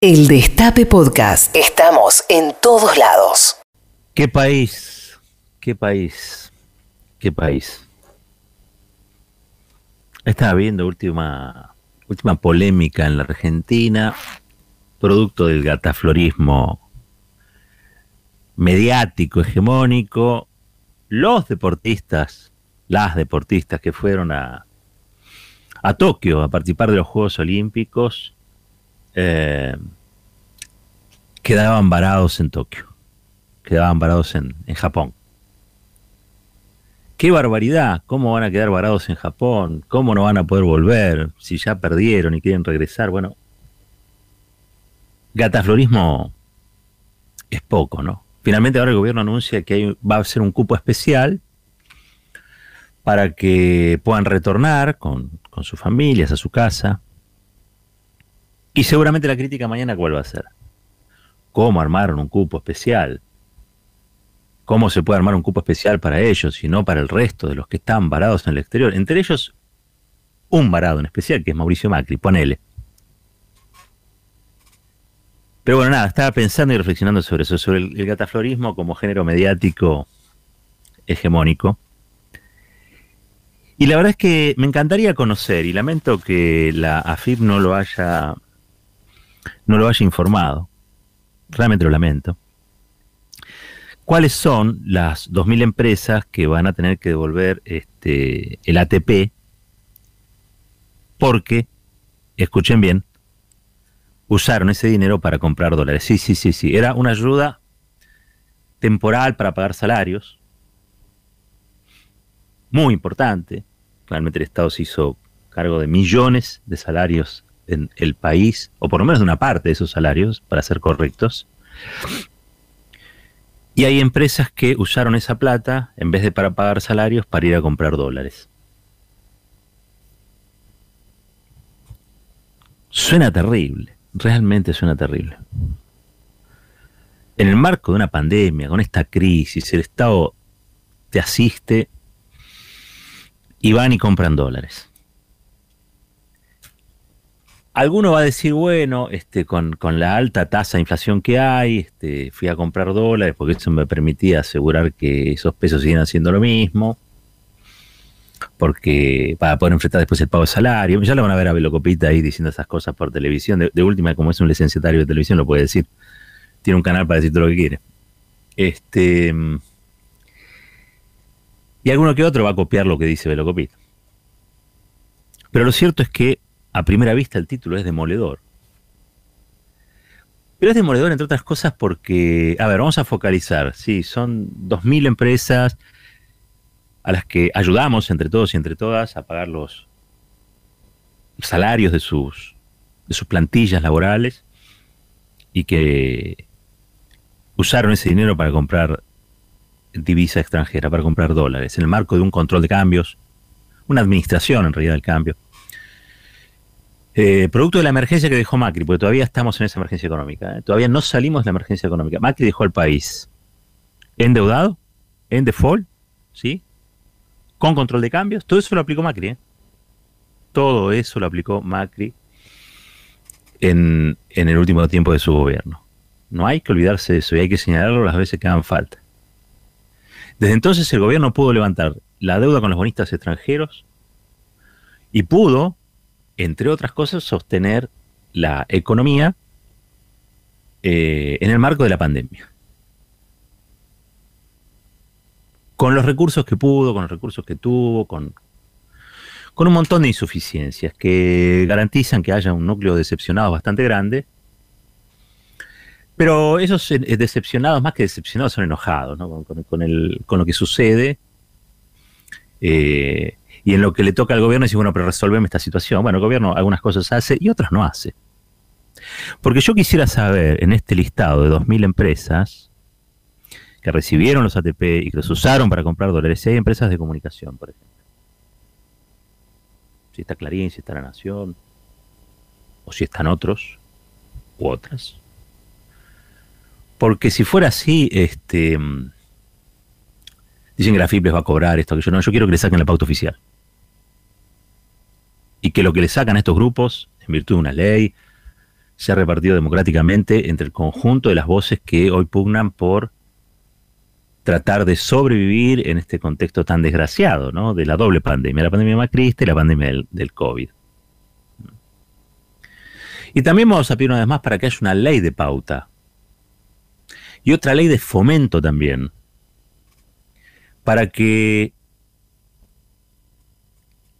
El Destape Podcast. Estamos en todos lados. ¿Qué país? ¿Qué país? ¿Qué país? Estaba viendo última, última polémica en la Argentina, producto del gataflorismo mediático, hegemónico. Los deportistas, las deportistas que fueron a, a Tokio a participar de los Juegos Olímpicos, eh, quedaban varados en Tokio, quedaban varados en, en Japón. Qué barbaridad, ¿cómo van a quedar varados en Japón? ¿Cómo no van a poder volver si ya perdieron y quieren regresar? Bueno, gataflorismo es poco, ¿no? Finalmente ahora el gobierno anuncia que va a ser un cupo especial para que puedan retornar con, con sus familias a su casa. Y seguramente la crítica mañana cuál va a ser. ¿Cómo armaron un cupo especial? ¿Cómo se puede armar un cupo especial para ellos y no para el resto de los que están varados en el exterior? Entre ellos, un varado en especial, que es Mauricio Macri, ponele. Pero bueno, nada, estaba pensando y reflexionando sobre eso, sobre el, el gataflorismo como género mediático hegemónico. Y la verdad es que me encantaría conocer, y lamento que la AFIP no lo haya no lo haya informado. Realmente lo lamento. ¿Cuáles son las 2.000 empresas que van a tener que devolver este, el ATP? Porque, escuchen bien, usaron ese dinero para comprar dólares. Sí, sí, sí, sí. Era una ayuda temporal para pagar salarios. Muy importante. Realmente el Estado se hizo cargo de millones de salarios en el país, o por lo menos de una parte de esos salarios, para ser correctos. Y hay empresas que usaron esa plata, en vez de para pagar salarios, para ir a comprar dólares. Suena terrible, realmente suena terrible. En el marco de una pandemia, con esta crisis, el Estado te asiste y van y compran dólares. Alguno va a decir, bueno, este, con, la alta tasa de inflación que hay, este, fui a comprar dólares porque eso me permitía asegurar que esos pesos siguen haciendo lo mismo, porque para poder enfrentar después el pago de salario. Ya lo van a ver a Velocopita ahí diciendo esas cosas por televisión. De, última, como es un licenciatario de televisión, lo puede decir. Tiene un canal para decir todo lo que quiere. Este. Y alguno que otro va a copiar lo que dice Velocopita. Pero lo cierto es que a primera vista el título es demoledor. Pero es demoledor entre otras cosas porque, a ver, vamos a focalizar, sí, son 2.000 empresas a las que ayudamos entre todos y entre todas a pagar los salarios de sus, de sus plantillas laborales y que usaron ese dinero para comprar divisa extranjera, para comprar dólares, en el marco de un control de cambios, una administración en realidad del cambio eh, producto de la emergencia que dejó Macri, porque todavía estamos en esa emergencia económica, ¿eh? todavía no salimos de la emergencia económica. Macri dejó el país endeudado, en default, ¿sí? Con control de cambios, todo eso lo aplicó Macri, ¿eh? Todo eso lo aplicó Macri en, en el último tiempo de su gobierno. No hay que olvidarse de eso y hay que señalarlo las veces que hagan falta. Desde entonces el gobierno pudo levantar la deuda con los bonistas extranjeros y pudo entre otras cosas, sostener la economía eh, en el marco de la pandemia. Con los recursos que pudo, con los recursos que tuvo, con, con un montón de insuficiencias que garantizan que haya un núcleo decepcionado bastante grande. Pero esos eh, decepcionados, más que decepcionados, son enojados ¿no? con, con, lo que sucede. Eh, y en lo que le toca al gobierno decir, bueno, pero resolveme esta situación. Bueno, el gobierno algunas cosas hace y otras no hace. Porque yo quisiera saber en este listado de 2.000 empresas que recibieron los ATP y que los usaron para comprar dólares, si hay empresas de comunicación, por ejemplo. Si está Clarín, si está La Nación, o si están otros u otras. Porque si fuera así, este, dicen que la FIP les va a cobrar esto, que yo no, yo quiero que le saquen la pauta oficial y que lo que le sacan a estos grupos, en virtud de una ley, se ha repartido democráticamente entre el conjunto de las voces que hoy pugnan por tratar de sobrevivir en este contexto tan desgraciado, ¿no? De la doble pandemia, la pandemia macrista y la pandemia del, del COVID. Y también vamos a pedir una vez más para que haya una ley de pauta y otra ley de fomento también, para que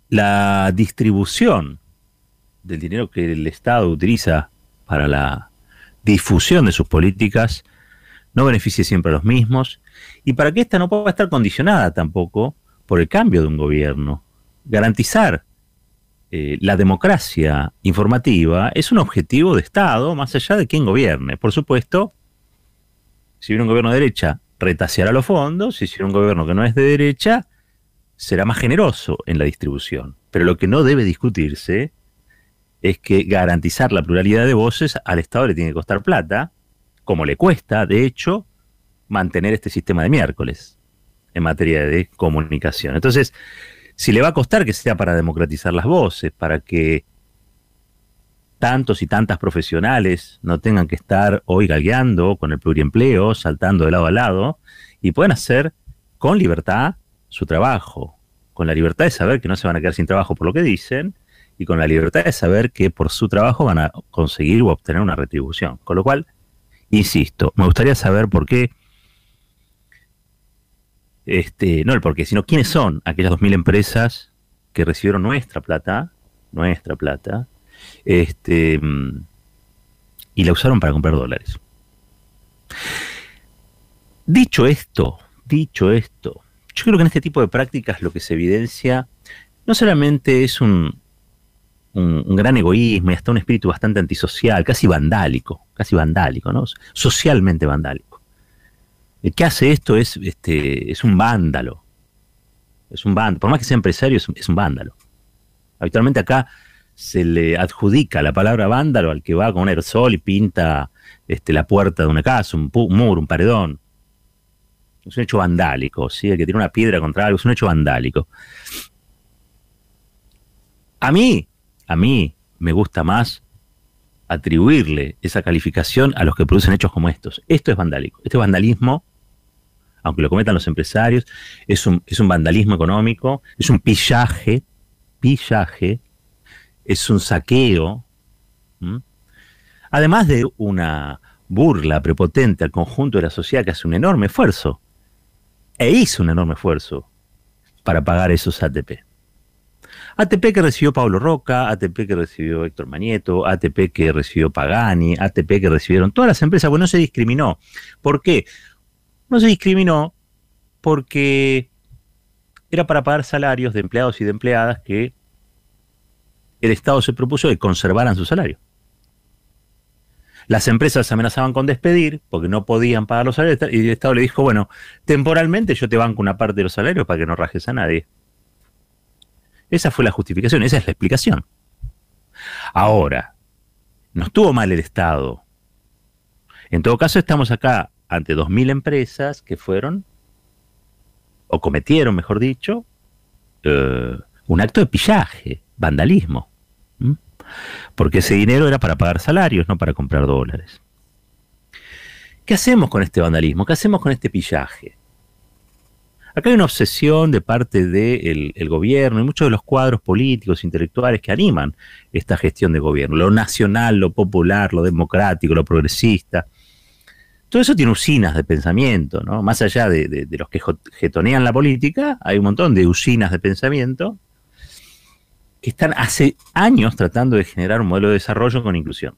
la distribución del dinero que el Estado utiliza para la difusión de sus políticas no beneficie siempre a los mismos y para que ésta no pueda estar condicionada tampoco por el cambio de un gobierno. Garantizar eh, la democracia informativa es un objetivo de Estado más allá de quién gobierne. Por supuesto, si viene un gobierno de derecha, retaseará los fondos, si viene un gobierno que no es de derecha, será más generoso en la distribución. Pero lo que no debe discutirse es que garantizar la pluralidad de voces al Estado le tiene que costar plata, como le cuesta, de hecho, mantener este sistema de miércoles en materia de comunicación. Entonces, si le va a costar que sea para democratizar las voces, para que tantos y tantas profesionales no tengan que estar hoy galgueando con el pluriempleo, saltando de lado a lado, y puedan hacer con libertad su trabajo, con la libertad de saber que no se van a quedar sin trabajo por lo que dicen, y con la libertad de saber que por su trabajo van a conseguir o obtener una retribución. Con lo cual, insisto, me gustaría saber por qué, este, no el por qué, sino quiénes son aquellas 2.000 empresas que recibieron nuestra plata, nuestra plata, este, y la usaron para comprar dólares. Dicho esto, dicho esto, yo creo que en este tipo de prácticas lo que se evidencia no solamente es un, un, gran egoísmo y hasta un espíritu bastante antisocial, casi vandálico, casi vandálico, ¿no? Socialmente vandálico. El que hace esto es, este, es un vándalo. Es un. Por más que sea empresario, es un, un vándalo. Habitualmente acá se le adjudica la palabra vándalo al que va con un aerosol y pinta este, la puerta de una casa, un, muro, un paredón. Es un hecho vandálico, ¿sí? El que tiene una piedra contra algo, es un hecho vandálico. A mí, a mí me gusta más atribuirle esa calificación a los que producen hechos como estos. Esto es vandálico. Este vandalismo, aunque lo cometan los empresarios, es un, es un vandalismo económico, es un pillaje, pillaje es un saqueo, además de una burla prepotente al conjunto de la sociedad que hace un enorme esfuerzo, e hizo un enorme esfuerzo para pagar esos ATP. ATP que recibió Pablo Roca, ATP que recibió Héctor Manieto, ATP que recibió Pagani, ATP que recibieron todas las empresas, bueno, no se discriminó. ¿Por qué? No se discriminó porque era para pagar salarios de empleados y de empleadas que el Estado se propuso que conservaran su salario. Las empresas amenazaban con despedir porque no podían pagar los salarios y el Estado le dijo, bueno, temporalmente yo te banco una parte de los salarios para que no rajes a nadie. Esa fue la justificación, esa es la explicación. Ahora, no estuvo mal el Estado. En todo caso, estamos acá ante 2.000 empresas que fueron, o cometieron, mejor dicho, eh, un acto de pillaje, vandalismo. Porque ese dinero era para pagar salarios, no para comprar dólares. ¿Qué hacemos con este vandalismo? ¿Qué hacemos con este pillaje? Acá hay una obsesión de parte del gobierno y muchos de los cuadros políticos, intelectuales que animan esta gestión de gobierno. Lo nacional, lo popular, lo democrático, lo progresista. Todo eso tiene usinas de pensamiento, ¿no? Más allá de, de los que getonean la política, hay un montón de usinas de pensamiento que están hace años tratando de generar un modelo de desarrollo con inclusión.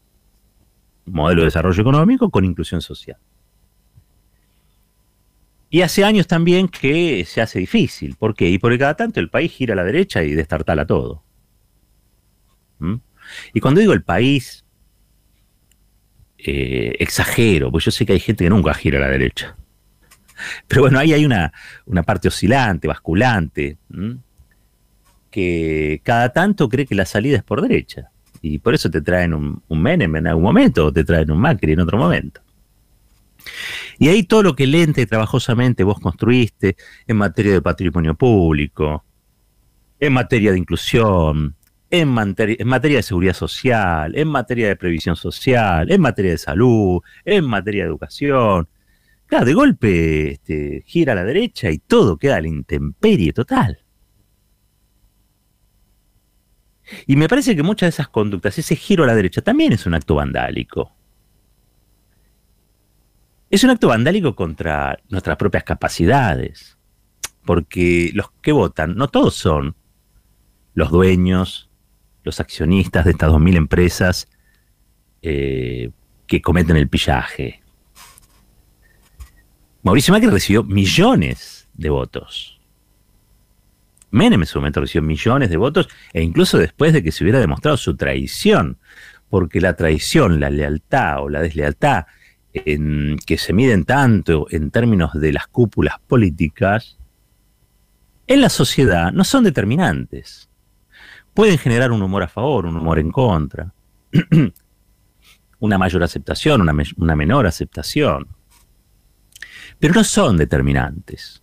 Un modelo de desarrollo económico con inclusión social. Y hace años también que se hace difícil. ¿Por qué? Y porque cada tanto el país gira a la derecha y destartala todo. ¿Mm? Y cuando digo el país, eh, exagero, porque yo sé que hay gente que nunca gira a la derecha. Pero bueno, ahí hay una, una parte oscilante, basculante que cada tanto cree que la salida es por derecha. Y por eso te traen un, Menem en algún momento, o te traen un Macri en otro momento. Y ahí todo lo que lente y trabajosamente vos construiste en materia de patrimonio público, en materia de inclusión, en materia, en materia de seguridad social, en materia de previsión social, en materia de salud, en materia de educación. Claro, de golpe este, gira a la derecha y todo queda a la intemperie total. Y me parece que muchas de esas conductas, ese giro a la derecha, también es un acto vandálico. Es un acto vandálico contra nuestras propias capacidades. Porque los que votan, no todos son los dueños, los accionistas de estas 2.000 empresas eh, que cometen el pillaje. Mauricio Macri recibió millones de votos. Menem en su momento recibió millones de votos e incluso después de que se hubiera demostrado su traición, porque la traición, la lealtad o la deslealtad en, que se miden tanto en términos de las cúpulas políticas, en la sociedad no son determinantes. Pueden generar un humor a favor, un humor en contra, una mayor aceptación, una, una menor aceptación, pero no son determinantes.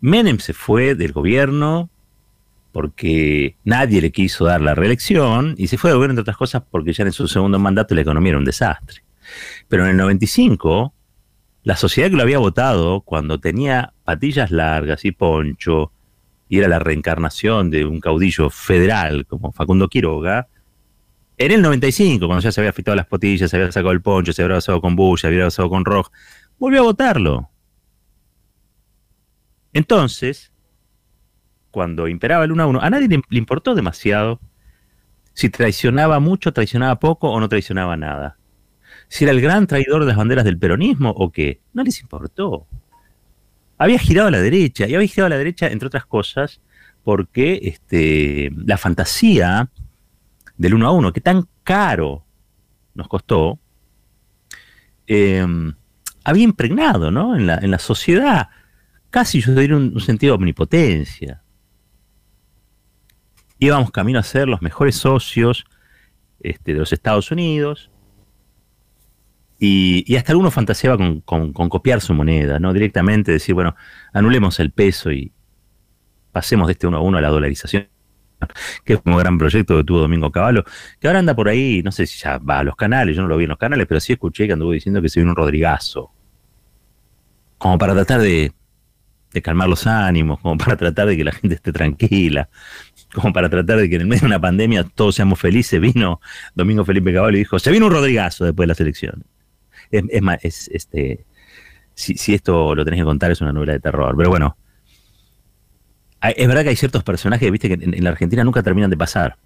Menem se fue del gobierno porque nadie le quiso dar la reelección y se fue del gobierno, entre otras cosas, porque ya en su segundo mandato la economía era un desastre. Pero en el 95, la sociedad que lo había votado, cuando tenía patillas largas y poncho, y era la reencarnación de un caudillo federal como Facundo Quiroga, en el 95, cuando ya se había afectado las patillas, se había sacado el poncho, se había basado con Bush, se había basado con Rock, volvió a votarlo. Entonces, cuando imperaba el 1 a 1, a nadie le, importó demasiado si traicionaba mucho, traicionaba poco o no traicionaba nada. Si era el gran traidor de las banderas del peronismo o qué, no les importó. Había girado a la derecha, y había girado a la derecha, entre otras cosas, porque este, la fantasía del 1 a 1, que tan caro nos costó, em, había impregnado ¿no? en la sociedad casi yo diría un, sentido de omnipotencia. Íbamos camino a ser los mejores socios este, de los Estados Unidos. Y, hasta alguno fantaseaba con, copiar su moneda, ¿no? Directamente decir, bueno, anulemos el peso y pasemos de este uno a uno a la dolarización, que es un gran proyecto que tuvo Domingo Cavallo, que ahora anda por ahí, no sé si ya va a los canales, yo no lo vi en los canales, pero sí escuché que anduvo diciendo que se viene un Rodrigazo, como para tratar de, de calmar los ánimos, como para tratar de que la gente esté tranquila, como para tratar de que en el medio de una pandemia todos seamos felices. Vino Domingo Felipe Caballo y dijo, se vino un Rodrigazo después de la selección. Es, es, este, si, esto lo tenés que contar es una novela de terror, pero bueno, es verdad que hay ciertos personajes, viste, que en, la Argentina nunca terminan de pasar.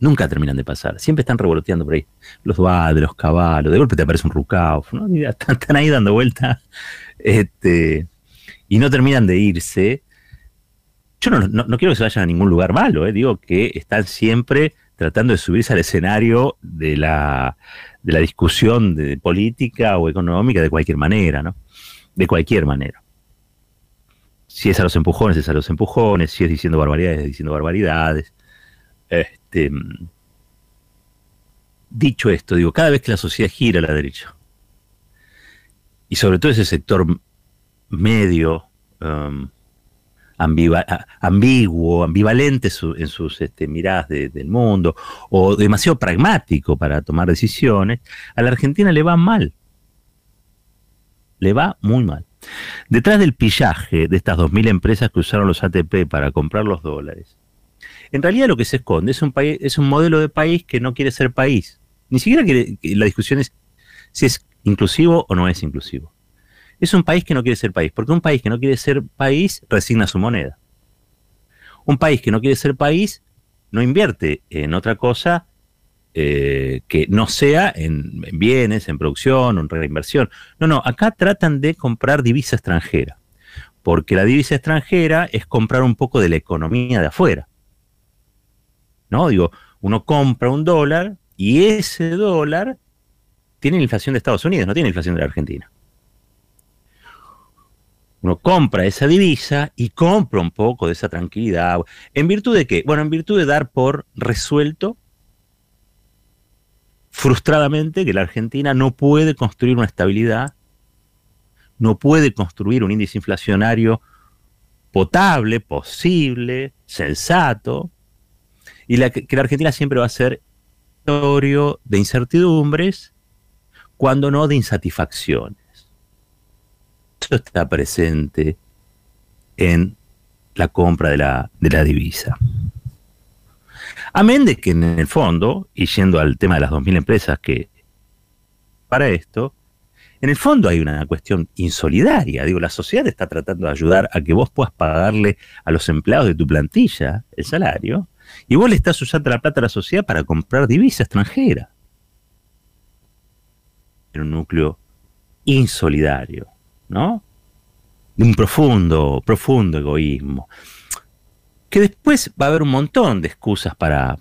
Nunca terminan de pasar. Siempre están revoloteando por ahí. Los Duades, los caballos. De golpe te aparece un Rucao. ¿no? Están, ahí dando vuelta este, y no terminan de irse. Yo no, quiero que se vayan a ningún lugar malo, eh, digo que están siempre tratando de subirse al escenario de la, de la discusión de política o económica de cualquier manera, ¿no? De cualquier manera. Si es a los empujones, es a los empujones, si es diciendo barbaridades, es diciendo barbaridades. Este, dicho esto, digo, cada vez que la sociedad gira a la derecha, y sobre todo ese sector medio, um, ambiguo, ambivalente en sus este, miradas del mundo, o demasiado pragmático para tomar decisiones, a la Argentina le va mal. Le va muy mal. Detrás del pillaje de estas 2.000 empresas que usaron los ATP para comprar los dólares, en realidad lo que se esconde es un, país, es un modelo de país que no quiere ser país. Ni siquiera quiere, la discusión es si es inclusivo o no es inclusivo. Es un país que no quiere ser país, porque un país que no quiere ser país resigna su moneda. Un país que no quiere ser país no invierte en otra cosa eh, que no sea en, bienes, en producción, en reinversión. No, no, acá tratan de comprar divisa extranjera, porque la divisa extranjera es comprar un poco de la economía de afuera. ¿No? Digo, uno compra un dólar y ese dólar tiene la inflación de Estados Unidos, no tiene inflación de la Argentina. Uno compra esa divisa y compra un poco de esa tranquilidad. ¿En virtud de qué? Bueno, en virtud de dar por resuelto frustradamente que la Argentina no puede construir una estabilidad, no puede construir un índice inflacionario potable, posible, sensato, y la, que la Argentina siempre va a ser territorio de incertidumbres, cuando no de insatisfacciones. Eso está presente en la compra de la, de la divisa. Amén de que en el fondo, y yendo al tema de las 2.000 empresas que para esto, en el fondo hay una cuestión insolidaria. Digo, la sociedad está tratando de ayudar a que vos puedas pagarle a los empleados de tu plantilla el salario, y vos le estás usando la plata a la sociedad para comprar divisa extranjera. En un núcleo insolidario, ¿no? Un profundo, profundo egoísmo. Que después va a haber un montón de excusas para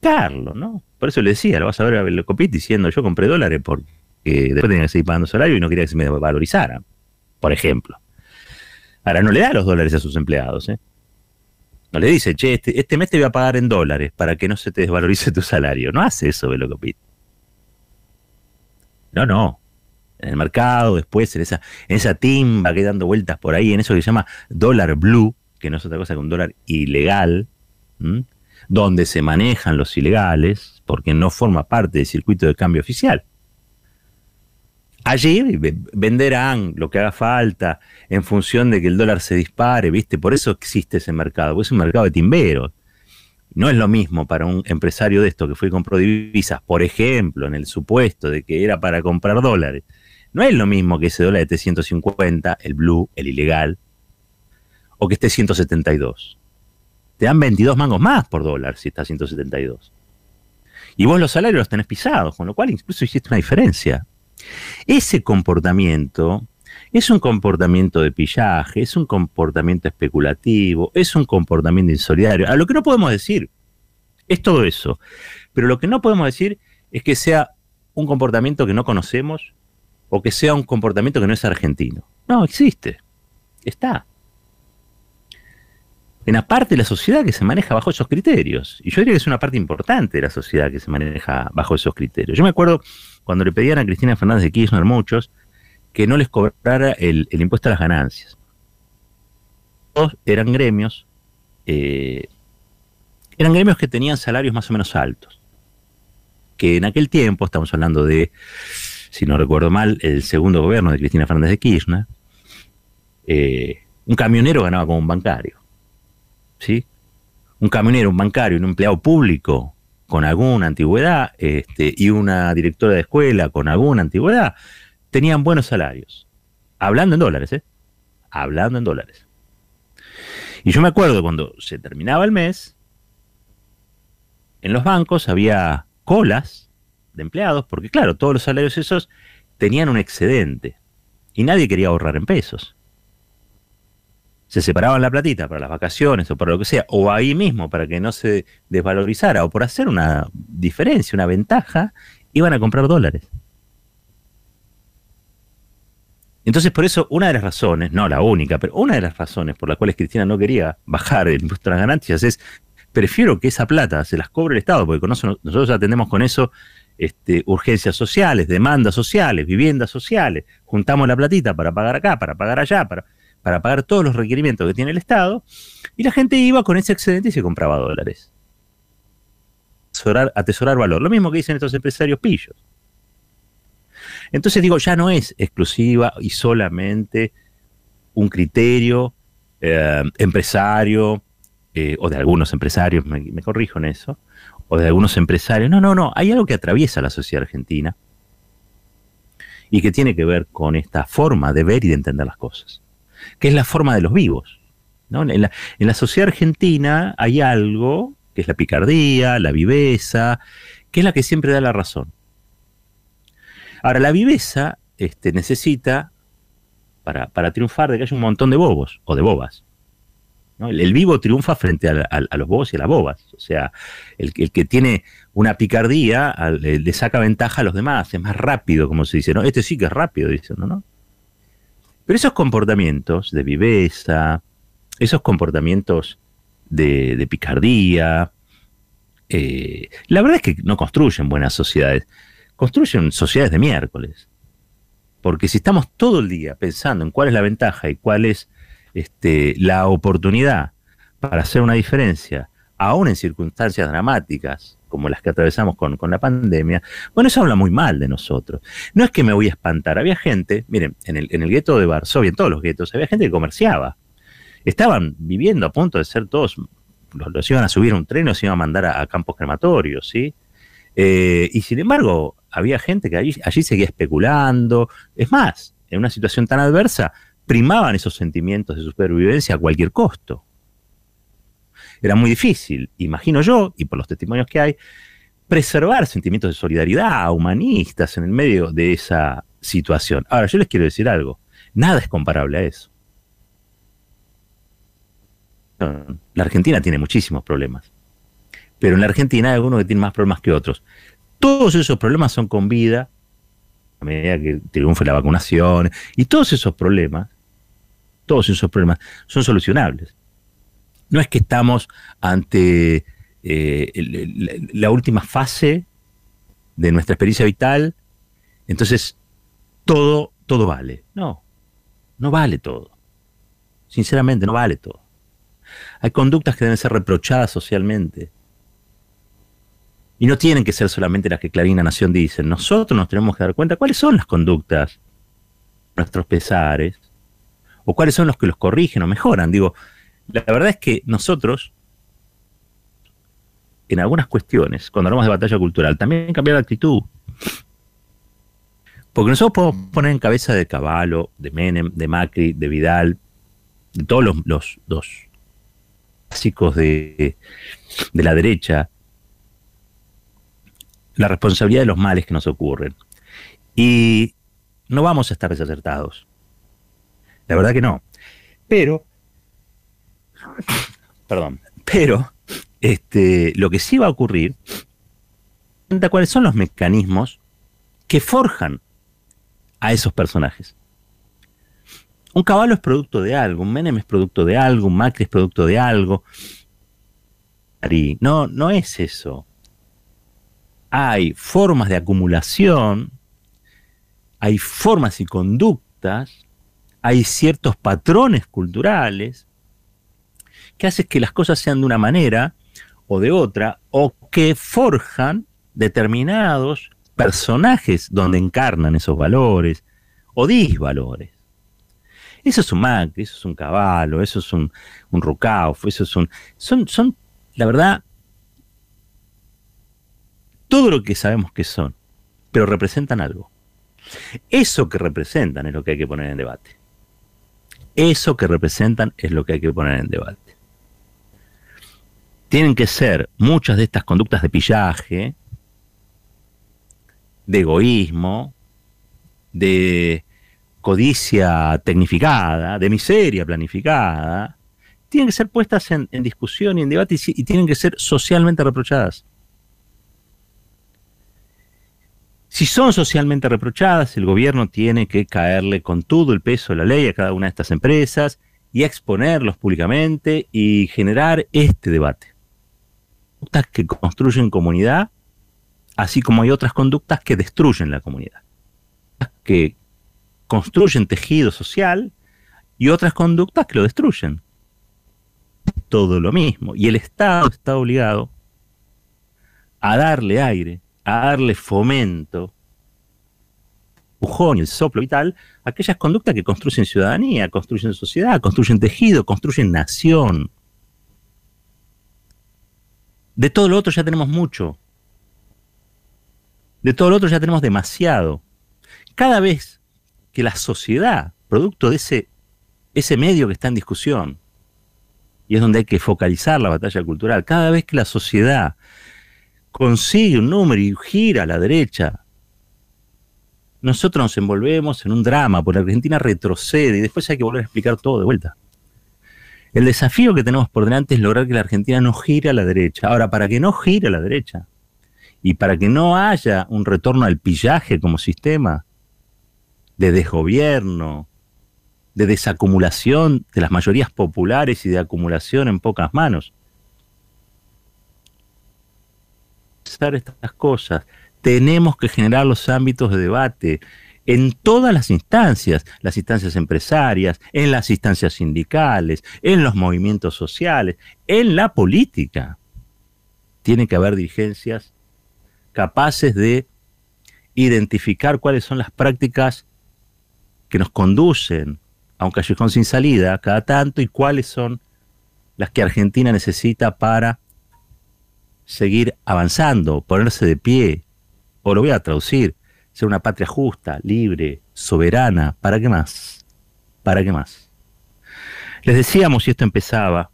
Carlos, ¿no? Por eso le decía, lo vas a ver a Belocopit diciendo yo compré dólares porque después tenía que seguir pagando salario y no quería que se me valorizara, por ejemplo. Ahora no le da los dólares a sus empleados, ¿eh? No le dice, che, este, este, mes te voy a pagar en dólares para que no se te desvalorice tu salario. No hace eso, Velocopit. No, no. En el mercado, después, en esa, en esa timba que dando vueltas por ahí, en eso que se llama dólar blue, que no es otra cosa que un dólar ilegal, donde se manejan los ilegales, porque no forma parte del circuito de cambio oficial. Allí venderán lo que haga falta en función de que el dólar se dispare, ¿viste? Por eso existe ese mercado, porque es un mercado de timberos. No es lo mismo para un empresario de esto que fue y compró divisas, por ejemplo, en el supuesto de que era para comprar dólares. No es lo mismo que ese dólar esté 150, el blue, el ilegal, o que esté 172. Te dan 22 mangos más por dólar si está 172. Y vos los salarios los tenés pisados, con lo cual incluso hiciste una diferencia. Ese comportamiento es un comportamiento de pillaje, es un comportamiento especulativo, es un comportamiento insolidario. A lo que no podemos decir es todo eso. Pero lo que no podemos decir es que sea un comportamiento que no conocemos o que sea un comportamiento que no es argentino. No, existe. Está. En una parte de la sociedad que se maneja bajo esos criterios. Y yo diría que es una parte importante de la sociedad que se maneja bajo esos criterios. Yo me acuerdo cuando le pedían a Cristina Fernández de Kirchner muchos que no les cobrara el, impuesto a las ganancias. Todos eran gremios, eh, eran gremios que tenían salarios más o menos altos. Que en aquel tiempo, estamos hablando de, si no recuerdo mal, el segundo gobierno de Cristina Fernández de Kirchner, eh, un camionero ganaba como un bancario. ¿Sí? Un camionero, un bancario, un empleado público con alguna antigüedad este, y una directora de escuela con alguna antigüedad tenían buenos salarios. Hablando en dólares, ¿eh? Hablando en dólares. Y yo me acuerdo cuando se terminaba el mes, en los bancos había colas de empleados, porque claro, todos los salarios esos tenían un excedente y nadie quería ahorrar en pesos se separaban la platita para las vacaciones o para lo que sea, o ahí mismo para que no se desvalorizara, o por hacer una diferencia, una ventaja, iban a comprar dólares. Entonces, por eso, una de las razones, no la única, pero una de las razones por las cuales Cristina no quería bajar el impuesto las ganancias es, prefiero que esa plata se las cobre el Estado, porque nosotros atendemos con eso este, urgencias sociales, demandas sociales, viviendas sociales, juntamos la platita para pagar acá, para pagar allá, para para pagar todos los requerimientos que tiene el Estado, y la gente iba con ese excedente y se compraba dólares. Atesorar, valor. Lo mismo que dicen estos empresarios pillos. Entonces digo, ya no es exclusiva y solamente un criterio eh, empresario, eh, o de algunos empresarios, me corrijo en eso, o de algunos empresarios. No, no, no, hay algo que atraviesa la sociedad argentina y que tiene que ver con esta forma de ver y de entender las cosas que es la forma de los vivos. En, la, sociedad argentina hay algo que es la picardía, la viveza, que es la que siempre da la razón. Ahora, la viveza este, necesita, para, triunfar, de que haya un montón de bobos o de bobas. El, vivo triunfa frente a, los bobos y a las bobas. O sea, el, que tiene una picardía le, saca ventaja a los demás, es más rápido, como se dice. ¿no? Este sí que es rápido, dicen, ¿no? Pero esos comportamientos de viveza, esos comportamientos de, picardía, eh, la verdad es que no construyen buenas sociedades, construyen sociedades de miércoles. Porque si estamos todo el día pensando en cuál es la ventaja y cuál es este, la oportunidad para hacer una diferencia, aún en circunstancias dramáticas como las que atravesamos con, la pandemia, bueno, eso habla muy mal de nosotros. No es que me voy a espantar, había gente, miren, en el, en el gueto de Varsovia, en todos los guetos, había gente que comerciaba. Estaban viviendo a punto de ser todos, los, iban a subir a un tren, los iban a mandar a, campos crematorios, ¿sí? Eh, y sin embargo, había gente que allí, allí seguía especulando. Es más, en una situación tan adversa, primaban esos sentimientos de supervivencia a cualquier costo. Era muy difícil, imagino yo, y por los testimonios que hay, preservar sentimientos de solidaridad humanistas en el medio de esa situación. Ahora, yo les quiero decir algo, nada es comparable a eso. La Argentina tiene muchísimos problemas, pero en la Argentina hay algunos que tienen más problemas que otros. Todos esos problemas son con vida, a medida que triunfe la vacunación, y todos esos problemas, todos esos problemas son solucionables. No es que estamos ante eh, la última fase de nuestra experiencia vital, entonces todo, todo vale. No, no vale todo. Sinceramente, no vale todo. Hay conductas que deben ser reprochadas socialmente. Y no tienen que ser solamente las que Clarín Nación dice. Nosotros nos tenemos que dar cuenta cuáles son las conductas, nuestros pesares, o cuáles son los que los corrigen o mejoran. Digo, la verdad es que nosotros, en algunas cuestiones, cuando hablamos de batalla cultural, también cambiar la actitud. Porque nosotros podemos poner en cabeza de Caballo, de Menem, de Macri, de Vidal, de todos los, los, los básicos de, de la derecha, la responsabilidad de los males que nos ocurren. Y no vamos a estar desacertados. La verdad que no. Pero, perdón, pero este, lo que sí va a ocurrir, cuáles son los mecanismos que forjan a esos personajes. Un caballo es producto de algo, un Menem es producto de algo, un Macri es producto de algo. No, no es eso hay formas de acumulación, hay formas y conductas, hay ciertos patrones culturales que hacen que las cosas sean de una manera o de otra, o que forjan determinados personajes donde encarnan esos valores o disvalores. Eso es un Macri, eso es un Caballo, eso es un, un eso es un... Son, son, la verdad, todo lo que sabemos que son, pero representan algo. Eso que representan es lo que hay que poner en debate. Eso que representan es lo que hay que poner en debate. Tienen que ser muchas de estas conductas de pillaje, de egoísmo, de codicia tecnificada, de miseria planificada, tienen que ser puestas en, discusión y en debate y tienen que ser socialmente reprochadas. Si son socialmente reprochadas, el gobierno tiene que caerle con todo el peso de la ley a cada una de estas empresas y exponerlos públicamente y generar este debate. Conductas que construyen comunidad, así como hay otras conductas que destruyen la comunidad, que construyen tejido social y otras conductas que lo destruyen. Todo lo mismo. Y el Estado está obligado a darle aire a darle fomento, pujón y el soplo vital, aquellas conductas que construyen ciudadanía, construyen sociedad, construyen tejido, construyen nación. De todo lo otro ya tenemos mucho. De todo lo otro ya tenemos demasiado. Cada vez que la sociedad, producto de ese, ese medio que está en discusión, y es donde hay que focalizar la batalla cultural, cada vez que la sociedad consigue un número y gira a la derecha, nosotros nos envolvemos en un drama, porque Argentina retrocede y después hay que volver a explicar todo de vuelta. El desafío que tenemos por delante es lograr que la Argentina no gire a la derecha. Ahora, para que no gire a la derecha y para que no haya un retorno al pillaje como sistema de desgobierno, de desacumulación de las mayorías populares y de acumulación en pocas manos, estas cosas. Tenemos que generar los ámbitos de debate. En todas las instancias, las instancias empresarias, en las instancias sindicales, en los movimientos sociales, en la política. Tiene que haber dirigencias capaces de identificar cuáles son las prácticas que nos conducen a un callejón sin salida cada tanto y cuáles son las que Argentina necesita para seguir avanzando, ponerse de pie, o lo voy a traducir, ser una patria justa, libre, soberana, ¿para qué más? ¿Para qué más? Les decíamos, y esto empezaba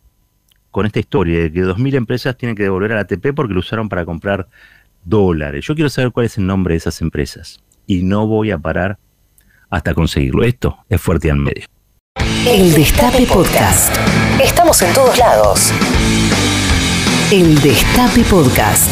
con esta historia, de que 2.000 empresas tienen que devolver al ATP porque lo usaron para comprar dólares. Yo quiero saber cuál es el nombre de esas empresas. Y no voy a parar hasta conseguirlo. Esto es Fuerte al Medio. El Destape Podcast. Estamos en todos lados. El Destape Podcast.